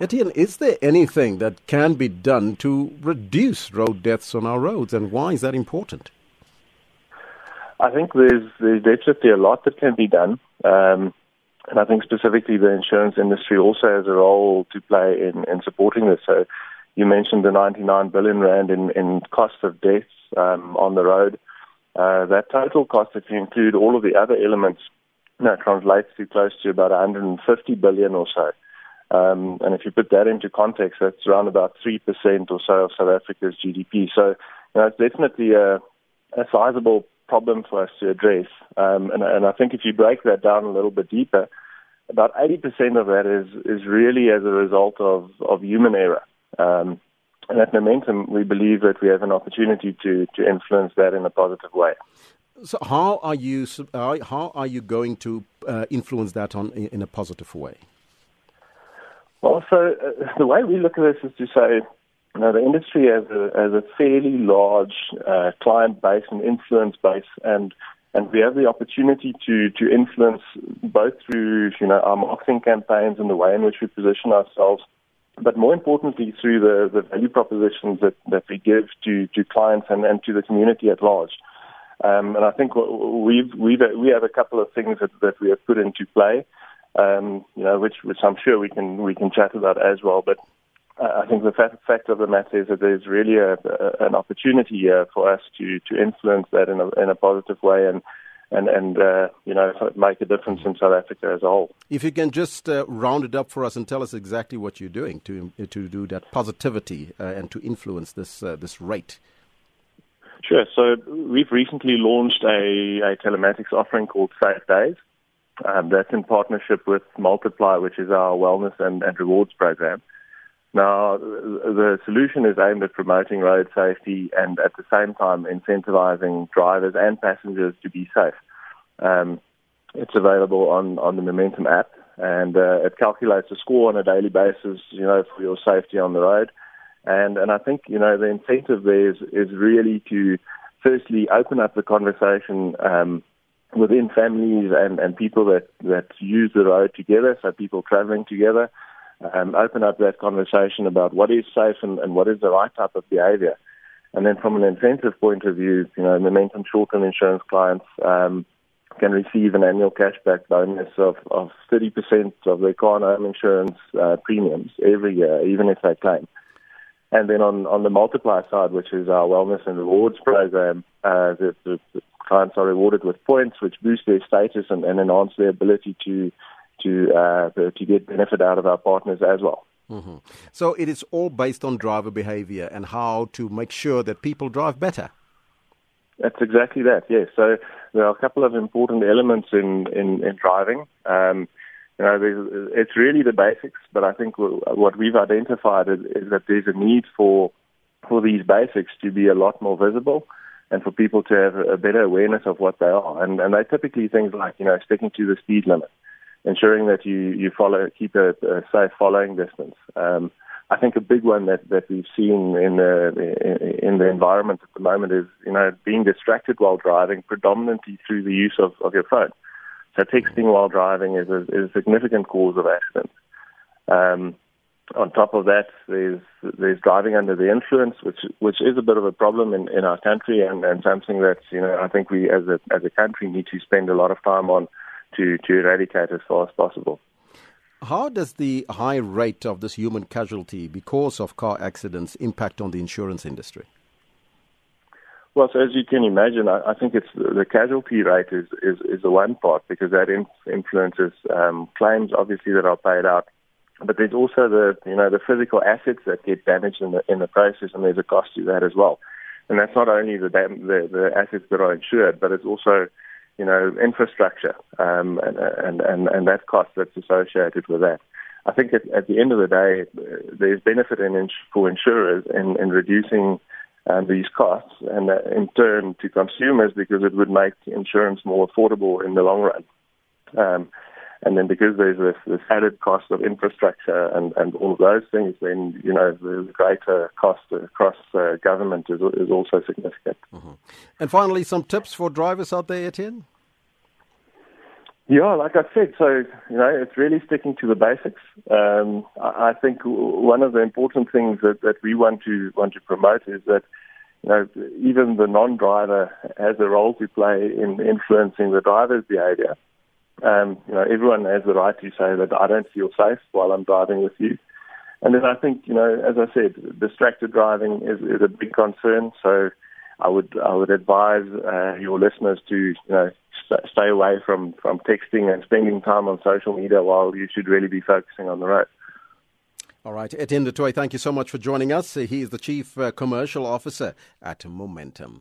Etienne, is there anything that can be done to reduce road deaths on our roads, and why is that important? I think there's, there's definitely a lot that can be done. Um, and I think specifically the insurance industry also has a role to play in, in supporting this. So you mentioned the 99 billion rand in, in cost of deaths um, on the road. Uh, that total cost, if you include all of the other elements, you know, translates to close to about 150 billion or so. Um, and if you put that into context, that's around about 3% or so of South Africa's GDP. So, you know, it's definitely a, a sizable problem for us to address. Um, and, and I think if you break that down a little bit deeper, about 80% of that is, is really as a result of, of human error. Um, and at Momentum, we believe that we have an opportunity to, to influence that in a positive way. So, how are you how are you going to uh, influence that on in a positive way? Well, so uh, the way we look at this is to say you know, the industry has a, has a fairly large uh, client base and influence base, and and we have the opportunity to to influence both through you know our marketing campaigns and the way in which we position ourselves, but more importantly through the, the value propositions that, that we give to, to clients and, and to the community at large. Um, and I think we've, we've we have a couple of things that, that we have put into play, um, you know, which which I'm sure we can we can chat about as well. But I think the fact, fact of the matter is that there's really a, a, an opportunity here for us to, to influence that in a, in a positive way and and and uh, you know make a difference in South Africa as a whole. If you can just uh, round it up for us and tell us exactly what you're doing to to do that positivity uh, and to influence this uh, this rate. Sure. So we've recently launched a, a telematics offering called Safe Days. Um, that's in partnership with Multiply, which is our wellness and, and rewards program. Now, the solution is aimed at promoting road safety and at the same time incentivizing drivers and passengers to be safe. Um, it's available on, on the Momentum app and uh, it calculates a score on a daily basis, you know, for your safety on the road. And, and I think, you know, the incentive there is, is really to firstly open up the conversation um, within families and, and people that, that use the road together, so people traveling together um, open up that conversation about what is safe and, and what is the right type of behavior. And then from an incentive point of view, you know, Momentum short-term insurance clients um, can receive an annual cashback bonus of, of 30% of their car and home insurance uh, premiums every year, even if they claim. And then on, on the multiplier side, which is our wellness and rewards program, uh, the, the, the clients are rewarded with points which boost their status and, and enhance their ability to to uh, to get benefit out of our partners as well. Mm-hmm. So it is all based on driver behavior and how to make sure that people drive better. That's exactly that. Yes. So there are a couple of important elements in in, in driving. Um, you know, it's really the basics, but I think what we've identified is, is that there's a need for for these basics to be a lot more visible and for people to have a better awareness of what they are. And, and they're typically things like, you know, sticking to the speed limit, ensuring that you, you follow, keep a, a safe following distance. Um, I think a big one that, that we've seen in the in the environment at the moment is you know being distracted while driving, predominantly through the use of, of your phone. So texting while driving is a, is a significant cause of accidents. Um, on top of that, there's there's driving under the influence, which which is a bit of a problem in, in our country, and, and something that you know I think we as a as a country need to spend a lot of time on to, to eradicate as far as possible. How does the high rate of this human casualty because of car accidents impact on the insurance industry? Well, so as you can imagine, I, I think it's the casualty rate is, is, is the one part because that in, influences um, claims, obviously, that are paid out. But there's also the you know the physical assets that get damaged in the in the process, and there's a cost to that as well. And that's not only the the, the assets that are insured, but it's also you know, infrastructure um, and, and, and, and that cost that's associated with that. I think at, at the end of the day, there's benefit in ins- for insurers in, in reducing um, these costs, and in turn to consumers because it would make insurance more affordable in the long run. Um, and then because there's this, this added cost of infrastructure and, and all of those things, then you know the greater cost across uh, government is, is also significant. Mm-hmm. And finally, some tips for drivers out there, Etienne. Yeah, like I said, so you know, it's really sticking to the basics. Um, I, I think one of the important things that, that we want to want to promote is that you know even the non-driver has a role to play in influencing the driver's behaviour. Um, you know, everyone has the right to say that I don't feel safe while I'm driving with you. And then I think, you know, as I said, distracted driving is, is a big concern. So I would I would advise uh, your listeners to you know st- stay away from from texting and spending time on social media while you should really be focusing on the road. All right, Etienne du Toit, thank you so much for joining us. He is the Chief uh, Commercial Officer at Momentum.